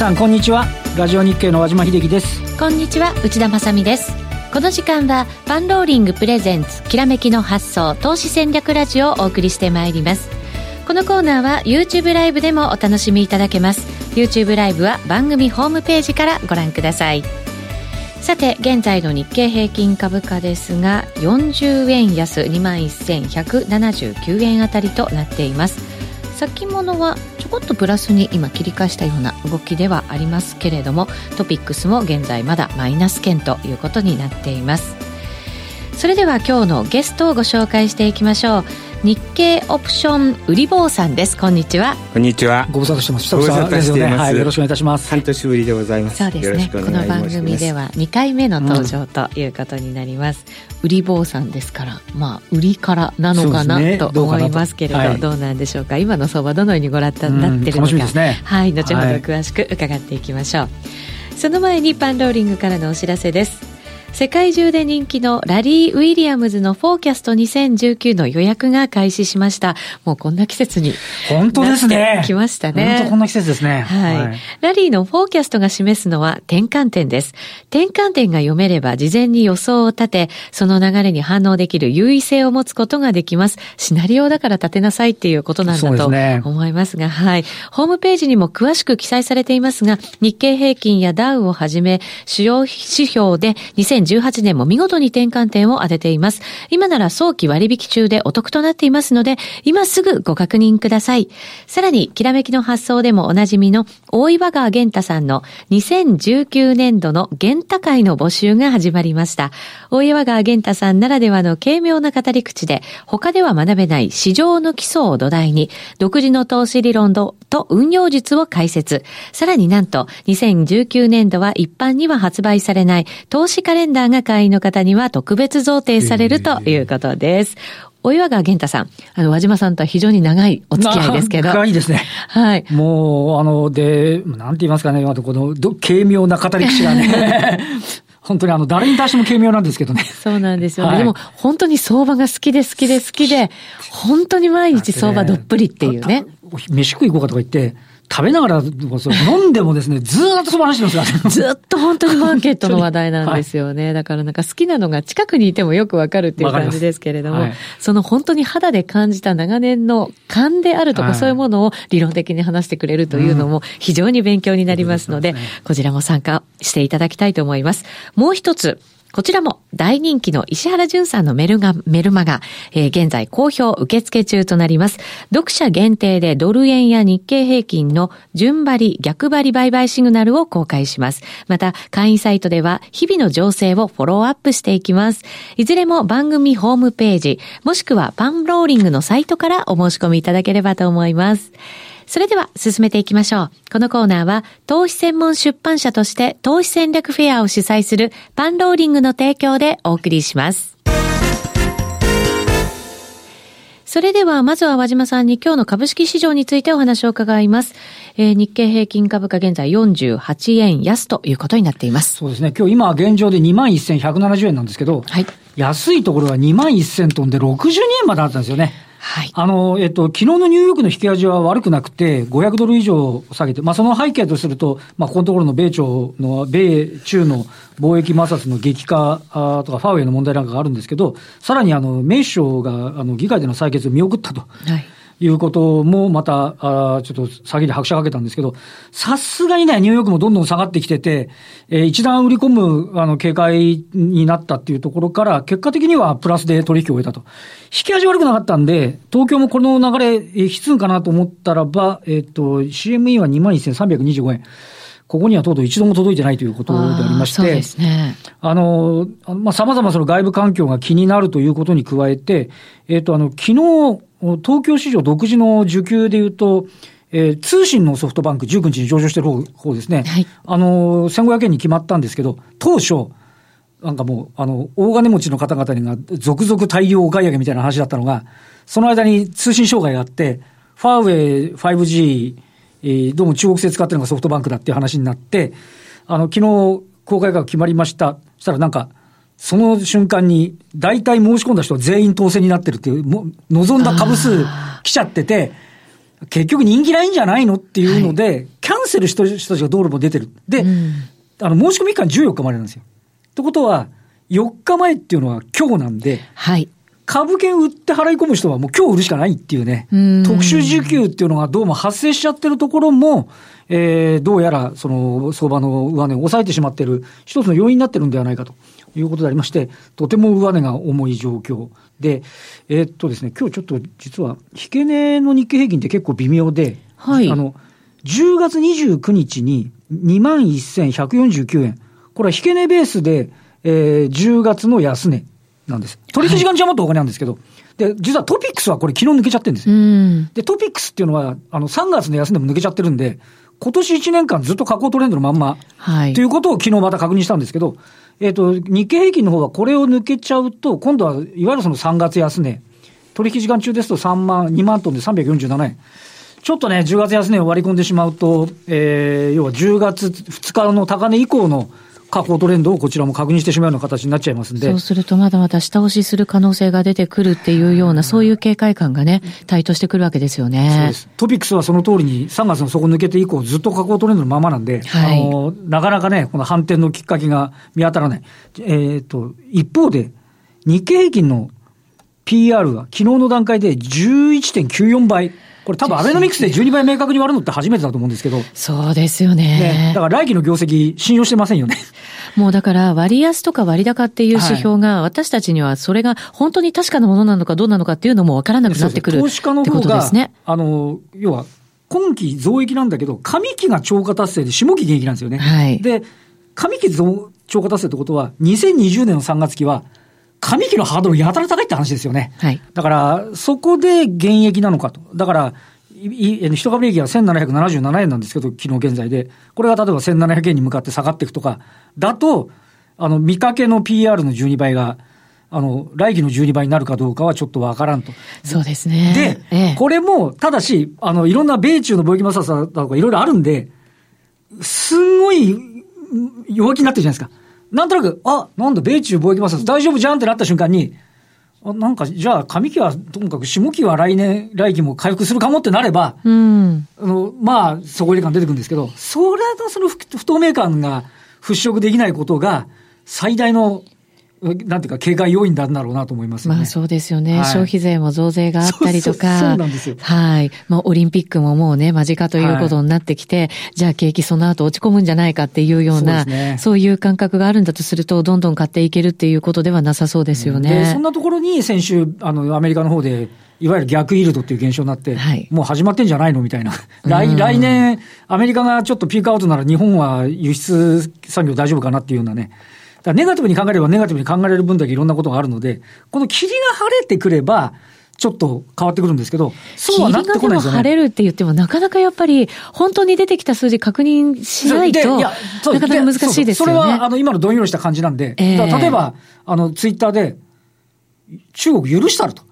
さんこんにちは。ラジオ日経の和島秀樹です。こんにちは内田まさです。この時間はパンローリングプレゼンツきらめきの発想投資戦略ラジオをお送りしてまいります。このコーナーは YouTube ライブでもお楽しみいただけます。YouTube ライブは番組ホームページからご覧ください。さて現在の日経平均株価ですが40円安2万1179円あたりとなっています。先物はちょこっとプラスに今切り返したような動きではありますけれどもトピックスも現在まだマイナス圏ということになっています。それでは今日のゲストをご紹介していきましょう。日経オプション売り坊さんです。こんにちは。こんにちは。ご無沙汰してます。ご無沙汰しています、ね。はい、よろしくお願いいたします。半年ぶりでございます。そうですね。この番組では2回目の登場ということになります、うん、売り坊さんですからまあ売りからなのかな、ね、と思いますけれどど,、はい、どうなんでしょうか。今の相場どのようにご覧になってるのか、ね、はい後ほど詳しく伺っていきましょう、はい、その前にパンローリングからのお知らせです世界中で人気のラリー・ウィリアムズのフォーキャスト2019の予約が開始しました。もうこんな季節に本当ですね。来ましたね。本当こんな季節ですね。はい。はい、ラリーのフォーキャストが示すのは転換点です。転換点が読めれば事前に予想を立て、その流れに反応できる優位性を持つことができます。シナリオだから立てなさいっていうことなんだと思いますが、すね、はい。ホームページにも詳しく記載されていますが、日経平均やダウをはじめ、主要指標で2000 2018年も見事に転換点を当てています。今なら早期割引中でお得となっていますので、今すぐご確認ください。さらに、きらめきの発想でもおなじみの大岩川玄太さんの2019年度の玄太会の募集が始まりました。大岩川玄太さんならではの軽妙な語り口で、他では学べない市場の基礎を土台に、独自の投資理論と運用術を解説。さらになんと、2019年度は一般には発売されない投資カレンダーが会員の方には特別贈呈されるということです。お岩川玄太さん、あの、和島さんとは非常に長いお付き合いですけど。長いですね。はい。もう、あの、で、なんて言いますかね、この、軽妙な語り口がね、本当にあの、誰に対しても軽妙なんですけどね。そうなんですよね。はい、でも、本当に相場が好きで好きで好きで、本当に毎日相場どっぷりっていうね。飯食い行こうかとか言って、食べながら、飲んでもですね、ずーっとその話してますからずっと本当にマーケットの話題なんですよね。はい、だからなんか好きなのが近くにいてもよくわかるっていう感じですけれども、はい、その本当に肌で感じた長年の勘であるとか、そういうものを理論的に話してくれるというのも非常に勉強になりますので、こちらも参加していただきたいと思います。もう一つ、こちらも大人気の石原淳さんのメルガ、メルマガ、えー、現在好評受付中となります。読者限定でドル円や日経平均の順張り、逆張り売買シグナルを公開します。また、会員サイトでは日々の情勢をフォローアップしていきます。いずれも番組ホームページ、もしくはパンローリングのサイトからお申し込みいただければと思います。それでは進めていきましょう。このコーナーは投資専門出版社として投資戦略フェアを主催するパンローリングの提供でお送りします。それでは、まずは和島さんに今日の株式市場についてお話を伺います。えー、日経平均株価現在48円安ということになっています。そうですね。今日今現状で21,170円なんですけど、はい、安いところは2万1000トンで62円まであったんですよね。はい。あの、えっと、昨日のニューヨークの引き味は悪くなくて、500ドル以上下げて、まあ、その背景とすると、まあ、ここのところの米朝の、米中の貿易摩擦の激化あとか、ファーウェイの問題なんかがあるんですけど、さらにあの、メイ首相が、あの、議会での採決を見送ったと。はいいうこともまた、あちょっと詐欺で拍車かけたんですけど、さすがにね、ニューヨークもどんどん下がってきてて、えー、一段売り込む、あの、警戒になったっていうところから、結果的にはプラスで取引を終えたと。引き味悪くなかったんで、東京もこの流れ、えー、引かなと思ったらば、えっ、ー、と、CME は21,325円。ここにはとうとう一度も届いてないということでありまして、そうですね。あの、まあ、様々その外部環境が気になるということに加えて、えっ、ー、と、あの、昨日、東京市場独自の需給でいうと、えー、通信のソフトバンク19日に上場してる方方ですね。はい。あの、1500円に決まったんですけど、当初、なんかもう、あの、大金持ちの方々にが続々大量お買い上げみたいな話だったのが、その間に通信障害があって、ファーウェイ 5G、えー、どうも中国製使ってるのがソフトバンクだっていう話になって、あの、昨日公開が決まりました。そしたらなんか、その瞬間に、大体申し込んだ人は全員当選になってるっていう、も望んだ株数来ちゃってて、結局人気ないんじゃないのっていうので、はい、キキャンセルした人たちが道路も出てる。で、うんあの、申し込み期間14日までなんですよ。ってことは、4日前っていうのは今日なんで、はい。株券売って払い込む人はもう今日売るしかないっていうね、うん。特殊需給っていうのがどうも発生しちゃってるところも、えー、どうやらその相場の上値を抑えてしまっている一つの要因になってるんではないかと。いうことでありまして、とても上値が重い状況で、えーっとですね、今日ちょっと実は、引け値の日経平均って結構微妙で、はい。あの、10月29日に21,149円。これは引け値ベースで、えー、10月の安値なんです。取引時間中はもっとお金なんですけど、で、実はトピックスはこれ昨日抜けちゃってるんですうよ。ん。で、トピックスっていうのは、あの、3月の安値も抜けちゃってるんで、今年1年間ずっと下降トレンドのまんま、はいとい。うことを昨日また確認したんですけど、えっ、と、日経平均の方はこれを抜けちゃうと、今度はいわゆるその3月安値、取引時間中ですと3万、2万トンで347円。ちょっとね、10月安値を割り込んでしまうと、えー、要は10月2日の高値以降の下降トレンドをこちらも確認してしまうような形になっちゃいますんで。そうするとまだまだ下押しする可能性が出てくるっていうような、そういう警戒感がね、台頭してくるわけですよそうねで。す。トピックスはその通りに3月の底抜けて以降ずっと下降トレンドのままなんで、はいあの、なかなかね、この反転のきっかけが見当たらない。えっ、と、一方で、日経平均の PR は昨日の段階で11.94倍。これ多分アベノミクスで12倍明確に割るのって初めてだと思うんですけど、そうですよねね。だから来期の業績信用してませんよね。もうだから割安とか割高っていう指標が、私たちにはそれが本当に確かなものなのかどうなのかっていうのも分からなくなってくる投資家のってことですね。あの、要は、今期増益なんだけど、上期が超過達成で下期減益なんですよね。はいで、上期増超過達成ってことは、2020年の3月期は、上期のハードルやたら高いって話ですよね。はい。だから、そこで減益なのかと。だから、いい一株利益は1777円なんですけど、昨日現在で。これが例えば1700円に向かって下がっていくとか、だと、あの、見かけの PR の12倍が、あの、来期の12倍になるかどうかはちょっとわからんと。そうですね。で、ええこれも、ただし、あの、いろんな米中の貿易摩擦だとかいろいろあるんで、すんごいうん弱気になってるじゃないですか。なんとなく、あ、なんだ、米中貿易摩擦大丈夫じゃんってなった瞬間に、あなんか、じゃあ、上期はともかく下期は来年、来期も回復するかもってなれば、うん。あの、まあ、底入れ感出てくるんですけど、それのその不不透明感が払拭できないことが、最大の、なんていうか、警戒要因なんだろうなと思いますよね。まあそうですよね、はい消費税も増税があったりとか。そうなんですよはい。まあオリンピックももうね、間近ということになってきて、じゃあ景気その後落ち込むんじゃないかっていうような、そうそういう感覚があるんだとすると、どんどん買っていけるっていうことではなさそうですよで、ね。そんなところに先週、あの、アメリカの方で、いわゆる逆イールドっていう現象になって、はいもう始まってんじゃないのみたいな。来、うん来年、アメリカがちょっとピークアウトなら日本は輸出産業大丈夫かなっていうようなね。だネガティブに考えればネガティブに考えられる分だけいろんなことがあるので、この霧が晴れてくれば、ちょっと変わってくるんですけど、そうはなってこないんですよね。晴れるって言っても、なかなかやっぱり、本当に出てきた数字確認しないと、でいなかなか難しいですよね。それは、あの、今のどんよりした感じなんで、ええだから例えば、あの、ツイッターで、中国許したると。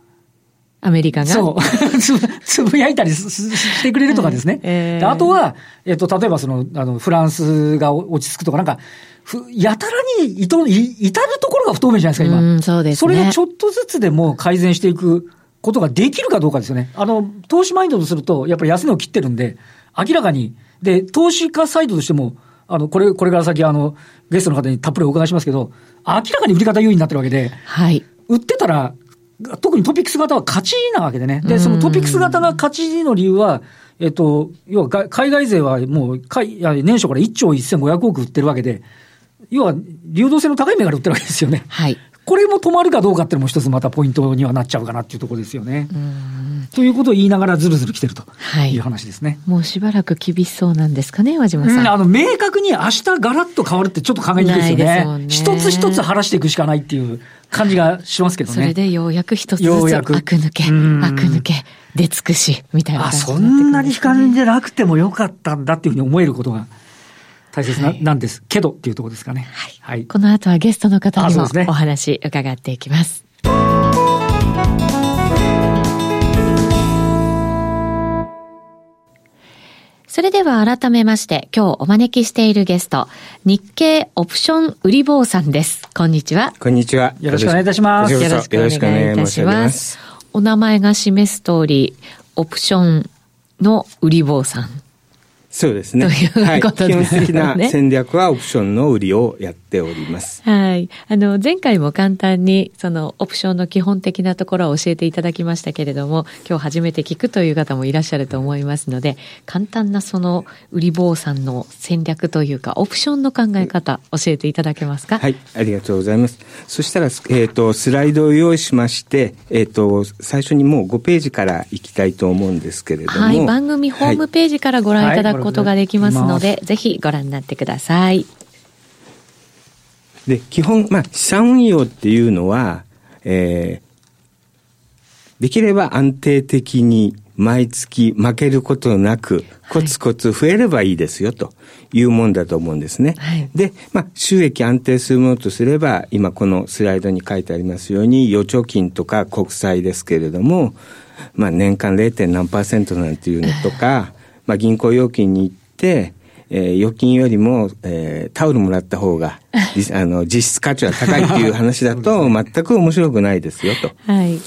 アメリカが？そう。つぶつぶやいたりしてくれるとかですね。ええであとは、えっと、例えばその、あの、フランスが落ち着くとか、なんか、ふやたらにいとい至るところが不透明じゃないですか、今。うんそうですねそれがちょっとずつでも改善していくことができるかどうかですよね。あの、投資マインドとすると、やっぱり安値を切ってるんで、明らかに、で、投資家サイドとしても、あの、これ、これから先、あの、ゲストの方にたっぷりお伺いしますけど、明らかに売り方優位になってるわけで、はい。売ってたら、特にトピックス型は勝ちなわけでね。で、そのトピックス型が勝ちの理由は、えっと、要はが海外勢はもう、年初から1兆1500億売ってるわけで、要は流動性の高い銘柄売ってるわけですよね。はい。これも止まるかどうかっていうのも一つまたポイントにはなっちゃうかなっていうところですよね。うんということを言いながらずるずる来てるとはいいう話ですね。もうしばらく厳しそうなんですかね、和島さん。うん、あの、明確に明日ガラッと変わるってちょっと考えにくいですよね。ね一つ一つ晴らしていくしかないっていう感じがしますけどね。それでようやく一つずつ、く悪抜け、うん悪抜け、出尽くし、みたいなあ、感じそになってくるんなにですかね光でなくてもよかったんだっていうふうに思えることが大切な,、はいなんですけどっていうところですかね。はい。この後はゲストの方にもお話伺っていきます。それでは改めまして、今日お招きしているゲスト、日経オプション売り坊さんです。こんにちは。こんにちは。よろしくお願いいたしますよろしくお願いいたしま。ますお名前が示す通り、オプションの売り坊さん。そうですね。ということでね。はい、基本的な戦略はオプションの売りをやっております。はい。あの、前回も簡単に、その、オプションの基本的なところを教えていただきましたけれども、今日初めて聞くという方もいらっしゃると思いますので、簡単なその、売り坊さんの戦略というか、オプションの考え方、教えていただけますか？はい、ありがとうございます。そしたら、えっ、ー、と、スライドを用意しまして、えっ、ー、と、最初にもう5ページからいきたいと思うんですけれども。はい、番組ホームページからご覧いただくことができますので、はい、ぜひご覧になってください。で、基本、まあ、資産運用っていうのは、えー、できれば安定的に毎月負けることなく、コツコツ増えればいいですよ、というもんだと思うんですね。はい、で、まあ、収益安定するものとすれば、今このスライドに書いてありますように、預貯金とか国債ですけれども、まあ、年間 0. 何パーセントなんていうのとか、まあ、銀行預金に行って、えー、預金よりも、えー、タオルもらった方が、あの、実質価値は高いっていう話だと、全く面白くないですよ、と。はい。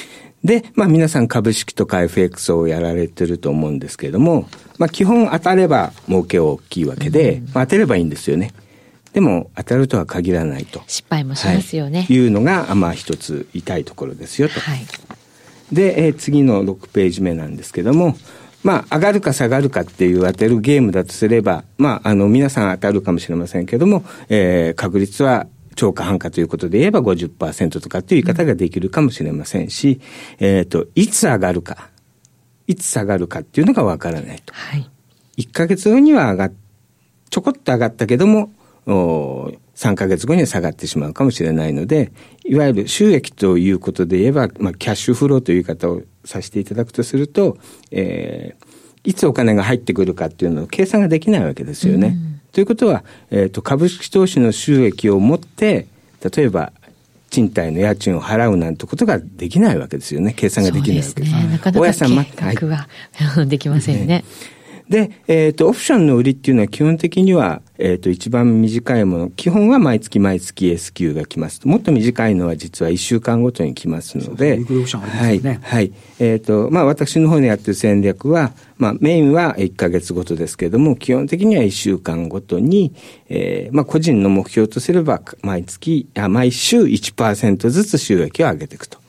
で、まあ皆さん株式とか FX をやられてると思うんですけれども、まあ基本当たれば儲けは大きいわけで、まあ当てればいいんですよね。でも当たるとは限らないと。失敗もしますよね。はい、いうのが、まあ一つ痛いところですよと。はい。で、えー、次の6ページ目なんですけども、まあ、上がるか下がるかっていう当てるゲームだとすれば、まあ、あの、皆さん当たるかもしれませんけども、えー、確率は超過半価ということで言えば50%とかっていう言い方ができるかもしれませんし、うん、えっ、ー、と、いつ上がるか、いつ下がるかっていうのがわからないと。はい。1ヶ月後には上がっ、ちょこっと上がったけども、お3ヶ月後には下がってしまうかもしれないので、いわゆる収益ということで言えば、まあ、キャッシュフローという言い方をさせていただくとすると、えー、いつお金が入ってくるかっていうのを計算ができないわけですよね。うんということは、えっ、ー、と、株式投資の収益を持って、例えば、賃貸の家賃を払うなんてことができないわけですよね。計算ができないわけです。ね、なかなか計画は、はい、できませんね。ねで、えっ、ー、と、オプションの売りっていうのは基本的には、えっ、ー、と、一番短いもの、基本は毎月毎月 S q が来ます。もっと短いのは実は1週間ごとに来ますので、ね、はい。はい。えっ、ー、と、まあ、私の方でやってる戦略は、まあ、メインは1ヶ月ごとですけれども、基本的には1週間ごとに、えー、まあ、個人の目標とすれば、毎月、あ毎週1%ずつ収益を上げていくと。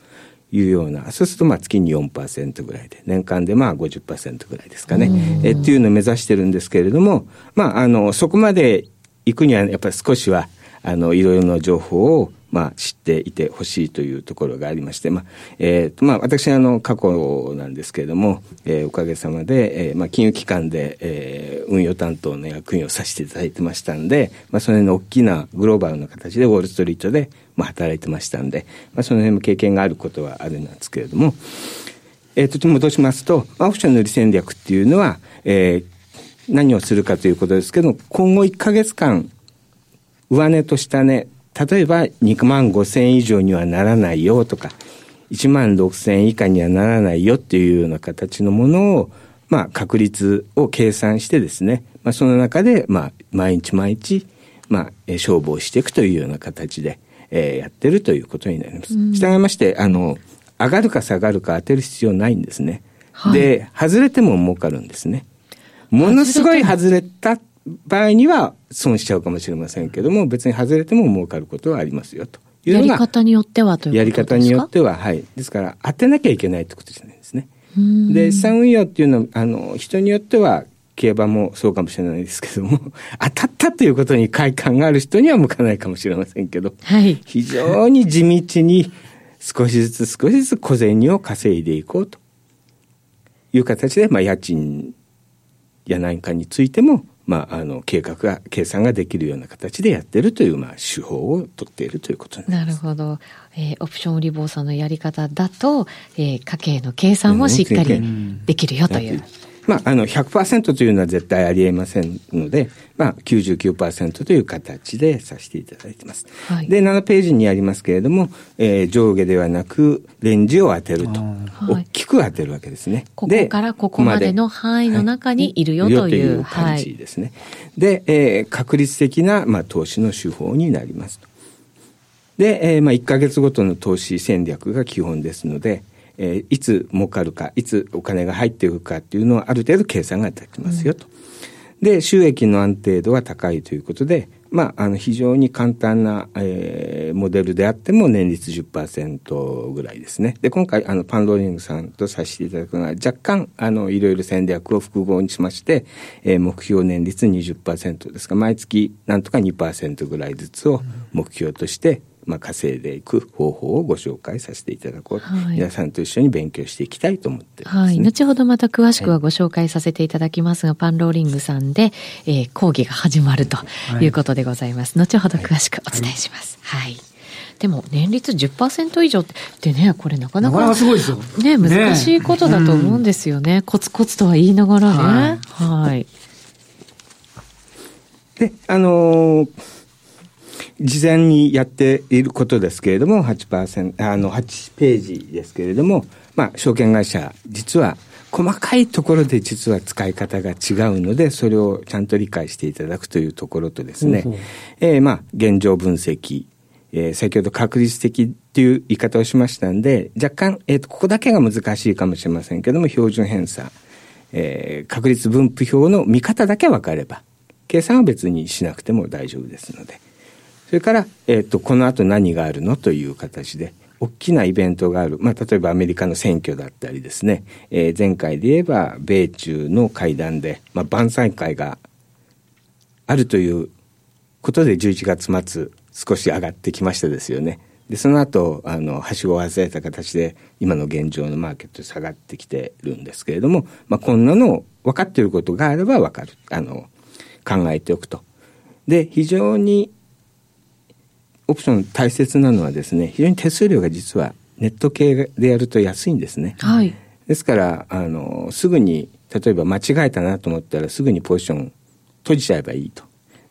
いうような、そうするとまあ月に4%ぐらいで、年間でまあ50%ぐらいですかね、えっていうのを目指してるんですけれども、まああの、そこまで行くにはやっぱり少しは、あの、いろいろな情報をまあ、知っていてほしいというところがありまして、まあ、えっ、ー、と、まあ、私、あの、過去なんですけれども、えー、おかげさまで、えー、まあ、金融機関で、えー、運用担当の役員をさせていただいてましたんで、まあ、その辺の大きなグローバルな形でウォールストリートで、まあ、働いてましたんで、まあ、その辺も経験があることはあるんですけれども、えっ、ー、と、戻しますと、オプションの売り戦略っていうのは、えー、何をするかということですけど、今後1ヶ月間、上値と下値、例えば2万5千以上にはならないよとか、1万6千以下にはならないよっていうような形のものを、まあ、確率を計算してですね、まあ、その中で、まあ、毎日毎日、まあ、勝負をしていくというような形で、えー、やってるということになります。従いまして、あの、上がるか下がるか当てる必要ないんですね。はい、で、外れても儲かるんですね。ものすごい外れた場合には損しちゃうかもしれませんけども、別に外れても儲かることはありますよというのが。やり方によってはということですか？やり方によっては、はい。ですから、当てなきゃいけないってことじゃないですね。で、資産運用っていうのは、あの、人によっては、競馬もそうかもしれないですけども、当たったということに快感がある人には向かないかもしれませんけど、はい、非常に地道に少しずつ少しずつ小銭を稼いでいこうという形で、まあ、家賃や何かについても、まあ、あの、計画が、計算ができるような形でやってるという、まあ、手法を取っているということ。なるほど。えー、オプション売り坊さんのやり方だと、えー、家計の計算もしっかりできるよという。うんまあ、あの、100%というのは絶対ありえませんので、まあ、99%という形でさせていただいてます。はい、で、7ページにありますけれども、えー、上下ではなく、レンジを当てると。大きく当てるわけですね。ここからここまでの範囲の中にいるよという。いう感じですね。で、えー、確率的な、まあ、投資の手法になりますと。で、えー、まあ、1ヶ月ごとの投資戦略が基本ですので、えー、いつ儲かるか、いつお金が入っていくかっていうのはある程度計算が立ちますよと。うん、で、収益の安定度が高いということで、まあ、あの、非常に簡単な、えー、モデルであっても年率10%ぐらいですね。で、今回、あの、パンローリングさんとさせていただくのは、若干、あの、いろいろ戦略を複合にしまして、えー、目標年率20%ですが、毎月なんとか2%ぐらいずつを目標として、まあ、稼いでいく方法をご紹介させていただこう、はい、皆さんと一緒に勉強していきたいと思ってます、ね、はい。後ほどまた詳しくはご紹介させていただきますが、はい、パンローリングさんで、えー、講義が始まるということでございます。はい、後ほど詳しくお伝えします。はい。でも年率10%以上ってね、これなかなかすごいですよ。ね、難しいことだと思うんですよね。ねコツコツとは言いながらね。はい。で、あのー事前にやっていることですけれども、8%、あの、8ページですけれども、まあ、証券会社、実は、細かいところで実は使い方が違うので、それをちゃんと理解していただくというところとですね、えー、まあ、現状分析、えー、先ほど確率的っていう言い方をしましたんで、若干、えっ、ー、と、ここだけが難しいかもしれませんけども、標準偏差、えー、確率分布表の見方だけ分かれば、計算は別にしなくても大丈夫ですので。それから、えっ、と、この後何があるのという形で、大きなイベントがある。まあ、例えばアメリカの選挙だったりですね。えー、前回で言えば、米中の会談で、まあ、晩餐会があるということで11月末少し上がってきましたですよね。で、その後、あの、はしごを外れた形で、今の現状のマーケット下がってきてるんですけれども、まあ、こんなの分かっていることがあれば分かる。あの、考えておくと。で、非常にオプション大切なのはですね、非常に手数料が実はネット系でやると安いんですね。はい。ですから、あの、すぐに、例えば間違えたなと思ったらすぐにポジション閉じちゃえばいいと。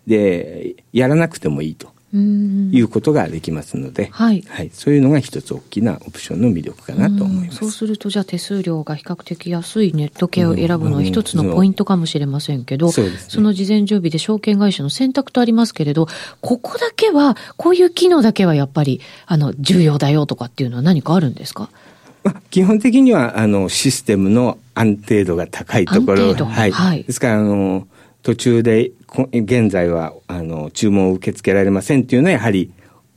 で、やらなくてもいいと。いうことができますので、はい、はい、そういうのが一つ大きなオプションの魅力かなと思います。そうするとじゃあ手数料が比較的安いネット系を選ぶのは一つのポイントかもしれませんけど、そね、その事前準備で証券会社の選択とありますけれど、ここだけは、こういう機能だけはやっぱり、あの、重要だよとかっていうのは何かあるんですか？まあ、基本的には、あの、システムの安定度が高いところ。はい。はい、ですから、あの、途中で、現在は、あの、注文を受け付けられませんっていうのは、やはり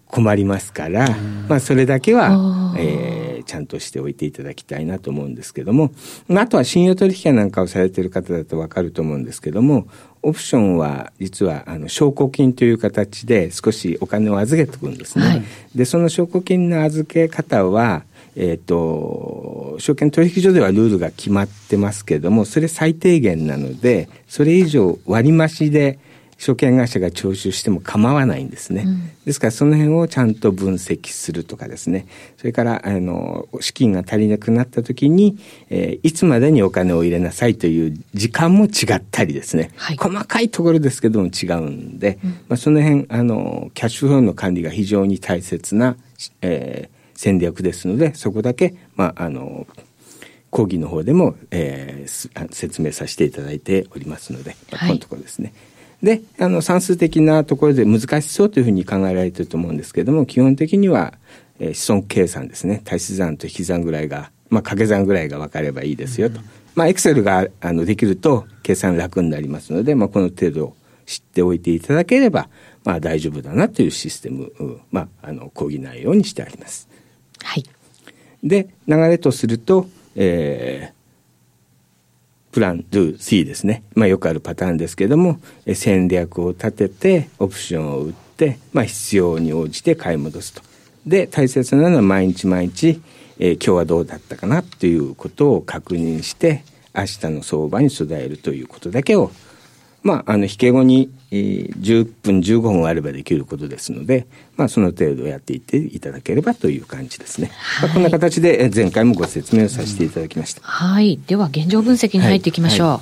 困りますから、まあ、それだけは、えー、ちゃんとしておいていただきたいなと思うんですけども、あとは信用取引なんかをされている方だとわかると思うんですけども、オプションは実はあの証拠金という形で少しお金を預けておくんですね。はい、で、その証拠金の預け方は、えっ、ー、と、証券取引所ではルールが決まってますけれども、それ最低限なので、それ以上割増で証券会社が徴収しても構わないんですね。うん、ですからその辺をちゃんと分析するとかですね。それから、あの、資金が足りなくなった時に、えー、いつまでにお金を入れなさいという時間も違ったりですね。はい、細かいところですけども違うんで、うん、まあ、その辺、あの、キャッシュフローの管理が非常に大切な、えー、戦略ですので、そこだけ、まあ、あの、講義の方でも、えー、説明させていただいておりますので、はい、このところですね。で、あの、算数的なところで難しそうというふうに考えられていると思うんですけれども、基本的には、えー、子孫計算ですね。足し算と引き算ぐらいが、まあ、掛け算ぐらいが分かればいいですよと。うん、まあ、エクセルがあのできると計算楽になりますので、まあ、この程度知っておいていただければ、まあ、大丈夫だなというシステム、まあ、あの、講義内容にしてあります。はい。で、流れとすると、えー、プラン、ドゥ、シーですね。まあよくあるパターンですけども、戦略を立てて、オプションを売って、まあ必要に応じて買い戻すと。で、大切なのは毎日毎日、えー、今日はどうだったかなということを確認して、明日の相場に備えるということだけをまあ、あの、引け後に、えー、10分、15分あればできることですので、まあ、その程度やっていっていただければという感じですね。はい、まあ、こんな形で前回もご説明をさせていただきました。うん、はい。では、現状分析に入っていきましょう。は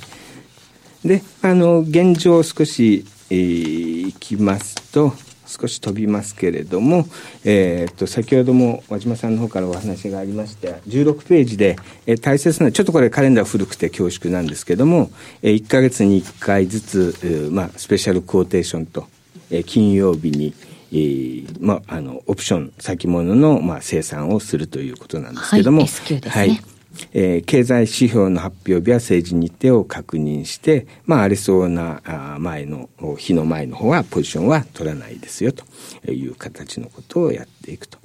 いはい、で、あの、現状少し、えー、いきますと、少し飛びますけれども、えー、っと先ほども和島さんの方からお話がありまして16ページで、えー、大切なちょっとこれカレンダー古くて恐縮なんですけども、えー、1か月に1回ずつ、えー、まあ、スペシャルクォーテーションと、えー、金曜日にえー、まあ、あの、オプション、先物の、まあ、生産をするということなんですけども。はい。ね。はいえー、経済指標の発表日は政治日程を確認して、まあ、ありそうなあ前の日の前の方はポジションは取らないですよという形のことをやっていくと。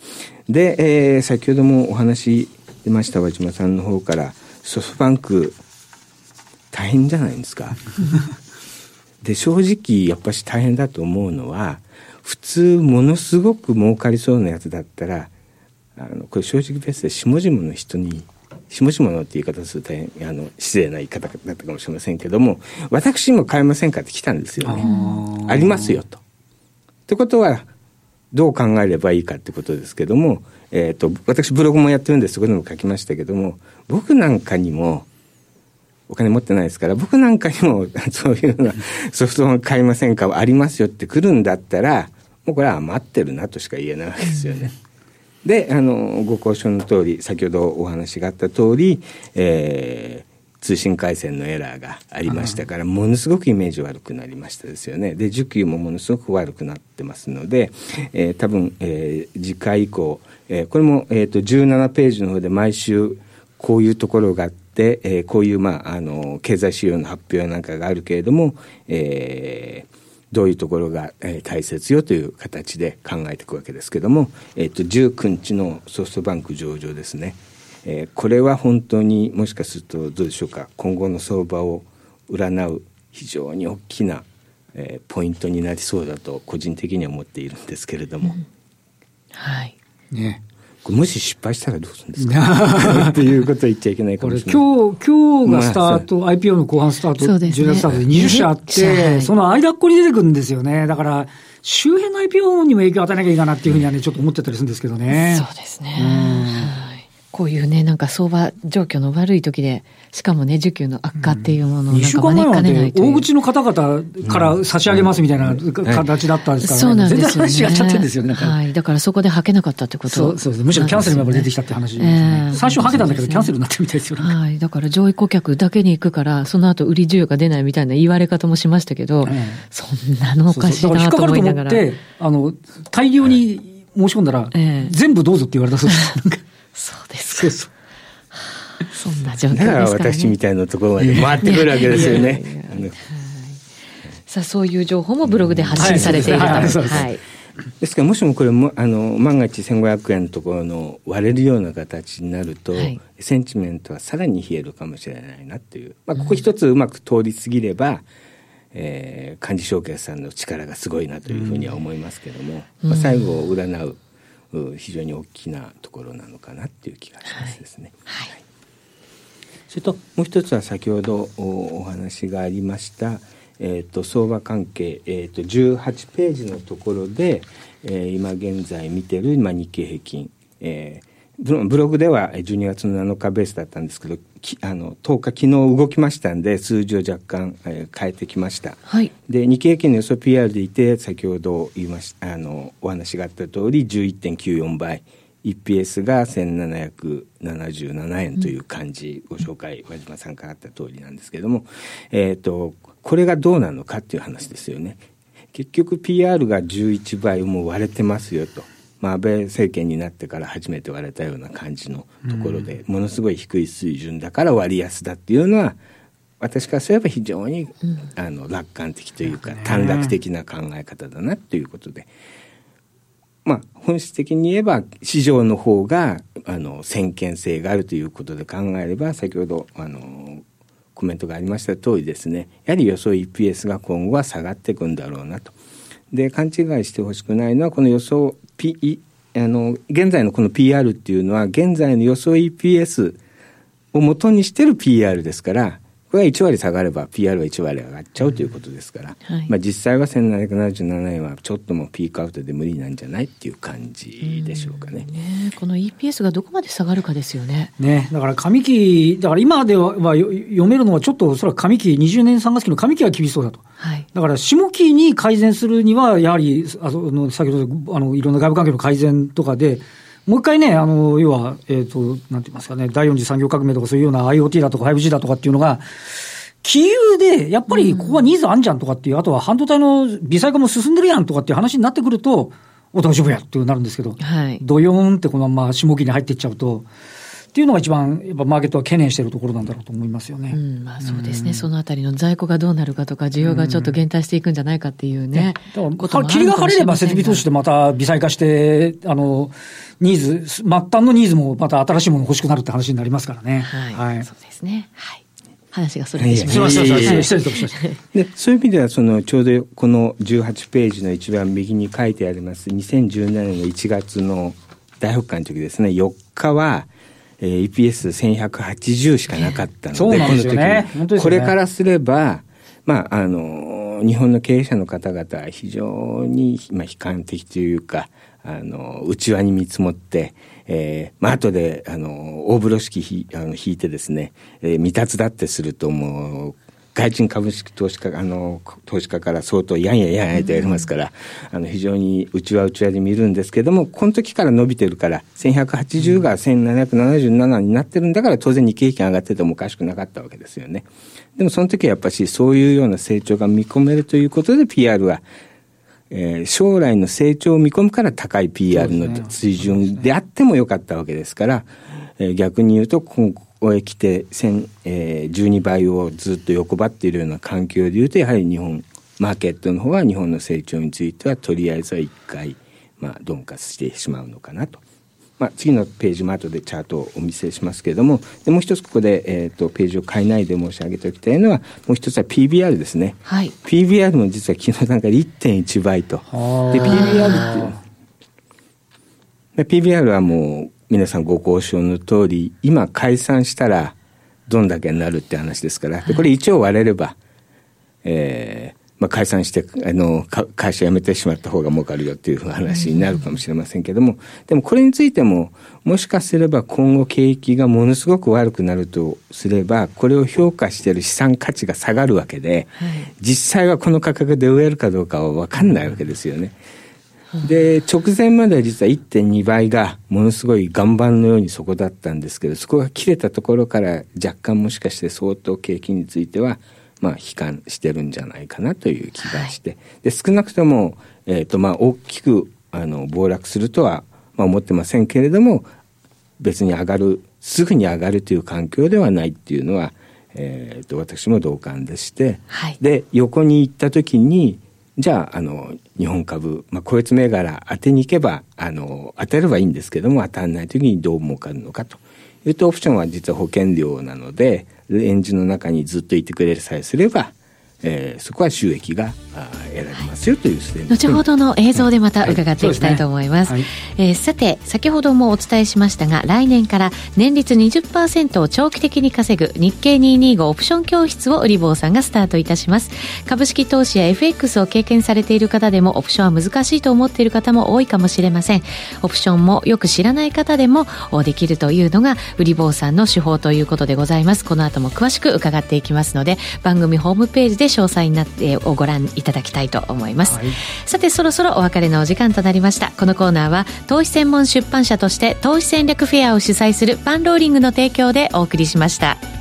で、えー、先ほどもお話出ました和島さんの方からソフトバンク大変じゃないですか。で正直やっぱし大変だと思うのは普通ものすごく儲かりそうなやつだったらあのこれ正直ベースで下々の人に下々のって言い方するとあの失礼な言い方だったかもしれませんけども私も買えませんかって来たんですよね。ありますよと。ってことはどう考えればいいかってことですけども、えーと、私ブログもやってるんでそこでも書きましたけども僕なんかにもお金持ってないですから僕なんかにも そういうようなソフトバンク買いませんかありますよって来るんだったらもうこれは余ってるなとしか言えないわけですよね。で、あの、ご交渉の通り、先ほどお話があった通り、えー、通信回線のエラーがありましたから、ものすごくイメージ悪くなりましたですよね。で、需給もものすごく悪くなってますので、えー、多分、えー、次回以降、えー、これも、えっ、ー、と、17ページの方で毎週、こういうところがあって、えー、こういう、まあ、あの、経済指標の発表なんかがあるけれども、えー、どういうところが、えー、大切よという形で考えていくわけですけども、えーと、19日のソフトバンク上場ですね、えー、これは本当にもしかするとどうでしょうか。今後の相場を占う非常に大きな、えー、ポイントになりそうだと個人的には思っているんですけれども。うん、はい。ねもし失敗したらどうするんですか？っていうことは言っちゃいけないかもしれない。今日、今日がスタート、まあ、IPO の後半スタート、ね、10月スタートで20社あって、その間っこに出てくるんですよね。だから、周辺の IPO にも影響を与えなきゃいいかなっていうふうにはね、ちょっと思ってたりするんですけどね。そうですね。こういうね、なんか相場状況の悪い時で、しかもね、需給の悪化っていうものをなんか招きかねない大口の方々から差し上げますみたいな形だったんですから、ね、そうなんですよ、ね。全然話がっちゃってるんですよね。はい。だからそこではけなかったってことそうそうです。むしろキャンセルが出てきたって話ですね。えー、最初はけたんだけど、キャンセルになってるみたいですよね。はい。だから上位顧客だけに行くから、その後売り需要が出ないみたいな言われ方もしましたけど、えー、そんなのおかしいなと思いながら。そうそうあの、大量に申し込んだら、えー、全部どうぞって言われたそうです。そうですか。そうそう。そんな状況ですから、ね、私みたいなところまで回ってくるわけですよね。さあ、そういう情報もブログで発信されていると。はい。ですからもしもこれもあの万が一1500円のところの割れるような形になると、はい、センチメントはさらに冷えるかもしれないなっていう、まあ、ここ一つうまく通り過ぎれば、うん、えー、幹事証券さんの力がすごいなというふうには思いますけども、うん、まあ、最後を占う非常に大きなところなのかなっていう気がしますですね。はい、はいそれともう一つは先ほどお話がありました、えーと、相場関係、えーと、18ページのところで、えー、今現在見てる、まあ、日経平均、えー、ブログでは12月の7日ベースだったんですけどあの10日昨日動きましたんで数字を若干、えー、変えてきました、はい、で日経平均の予想 PR でいて先ほど言いましたあのお話があった通り11.94倍。EPS が1777円という感じ、ご紹介和島さんからあった通りなんですけれども、えっ、ー、とこれがどうなのかっていう話ですよね。結局 PR が11倍もう割れてますよと。まあ、安倍政権になってから初めて割れたような感じのところで、ものすごい低い水準だから割安だっていうのは私からすれば非常に、あの楽観的というか短絡的な考え方だなということで。まあ、本質的に言えば市場の方があの先見性があるということで考えれば先ほどあのコメントがありました通りですね。やはり予想 EPS が今後は下がっていくんだろうなと。で勘違いしてほしくないのはこの予想 P あの現在のこの PR っていうのは現在の予想 EPS を元にしてる PR ですからこれは1割下がれば PR は1割上がっちゃうということですから、うんはい、まあ、実際は1777円はちょっともピークアウトで無理なんじゃないっていう感じでしょうかね。ねこの EPS がどこまで下がるかですよね。ねだから上期、だから今では読めるのはちょっとおそらく上期、20年3月期の上期は厳しそうだと。はい、だから下期に改善するには、やはりあの先ほどあのいろんな外部関係の改善とかで、もう一回ね、あの、要は、えっ、ー、と、なんて言いますかね、第四次産業革命とかそういうような IoT だとか 5G だとかっていうのが、金融で、やっぱりここはニーズあんじゃんとかっていう、あとは半導体の微細化も進んでるやんとかっていう話になってくると、お大丈夫やってなるんですけど、はい、ドヨーンってこのまま下期に入っていっちゃうと、っていうのが一番、やっぱマーケットは懸念しているところなんだろうと思いますよね。うん、まあそうですね。そのあたりの在庫がどうなるかとか、需要がちょっと減退していくんじゃないかっていうね。うん、だから、霧が晴れれば設備投資でまた微細化して、あの、ニーズ、末端のニーズもまた新しいもの欲しくなるって話になりますからね。はい。はい、そうですね。はい。話がそれてしまいました。でそういう意味ではそのちょうどこの18ページの一番右に書いてあります2017年の1月の大北海の時ですね4日は、えー、EPS1180 しかなかったので、そうなんですよね。これからすればまああの日本の経営者の方々は非常に、まあ、悲観的というかあの内輪に見積もってえー、まあ後で、あの、大風呂敷ひあの引いてですね、えー、未達だってするともう、外人株式投資家、あの、投資家から相当やんややんやんと言われますから、うん、あの、非常にうちはうちわで見るんですけども、この時から伸びてるから、1180が1777になってるんだから、当然日経平均上がっててもおかしくなかったわけですよね。でもその時はやっぱしそういうような成長が見込めるということで PR はえー、将来の成長を見込むから高い PR の水準であってもよかったわけですから、えー、逆に言うと、ここへ来て、えー、12倍をずっと横ばっているような環境で言うと、やはり日本、マーケットの方は日本の成長については、とりあえずは一回、まあ、鈍化してしまうのかなと。まあ、次のページも後でチャートをお見せしますけれども、でもう一つここで、えーと、ページを変えないで申し上げておきたいのは、もう一つは PBR ですね。はい、PBR も実は昨日段階で1.1倍と。で、PBR っていうで PBR はもう皆さんご交渉の通り、今解散したらどんだけになるって話ですから、でこれ一応割れれば、えー、まあ、解散して、あの、会社辞めてしまった方が儲かるよっていう話になるかもしれませんけども、でもこれについても、もしかすれば今後景気がものすごく悪くなるとすれば、これを評価している資産価値が下がるわけで、はい、実際はこの価格で売れるかどうかは分かんないわけですよね。で、直前までは実は1.2倍がものすごい岩盤のようにそこだったんですけど、そこが切れたところから若干もしかして相当景気についてはまあ、悲観してるんじゃないかなという気がして、はい、で少なくとも、えーとまあ、大きくあの暴落するとは、まあ、思ってませんけれども別に上がるすぐに上がるという環境ではないっていうのは、えーと、私も同感でして、はい、で横に行った時にじゃああの日本株、まあ、個別銘柄当てに行けばあの当てればいいんですけども当たらない時にどう儲かるのかと。いうとオプションは実は保険料なのでレンジの中にずっといてくれさえすればえー、そこは収益が得られますよという後ほどの映像でまた伺っていきたいと思います,、はいすねはい、えー、さて先ほどもお伝えしましたが来年から年率20%を長期的に稼ぐ日経225オプション教室を売り坊さんがスタートいたします。株式投資や FX を経験されている方でもオプションは難しいと思っている方も多いかもしれません。オプションもよく知らない方でもできるというのが売り坊さんの手法ということでございます。この後も詳しく伺っていきますので番組ホームページで詳細になってをご覧いただきたいと思います、はい、さてそろそろお別れのお時間となりました。このコーナーは投資専門出版社として投資戦略フェアを主催するパンローリングの提供でお送りしました。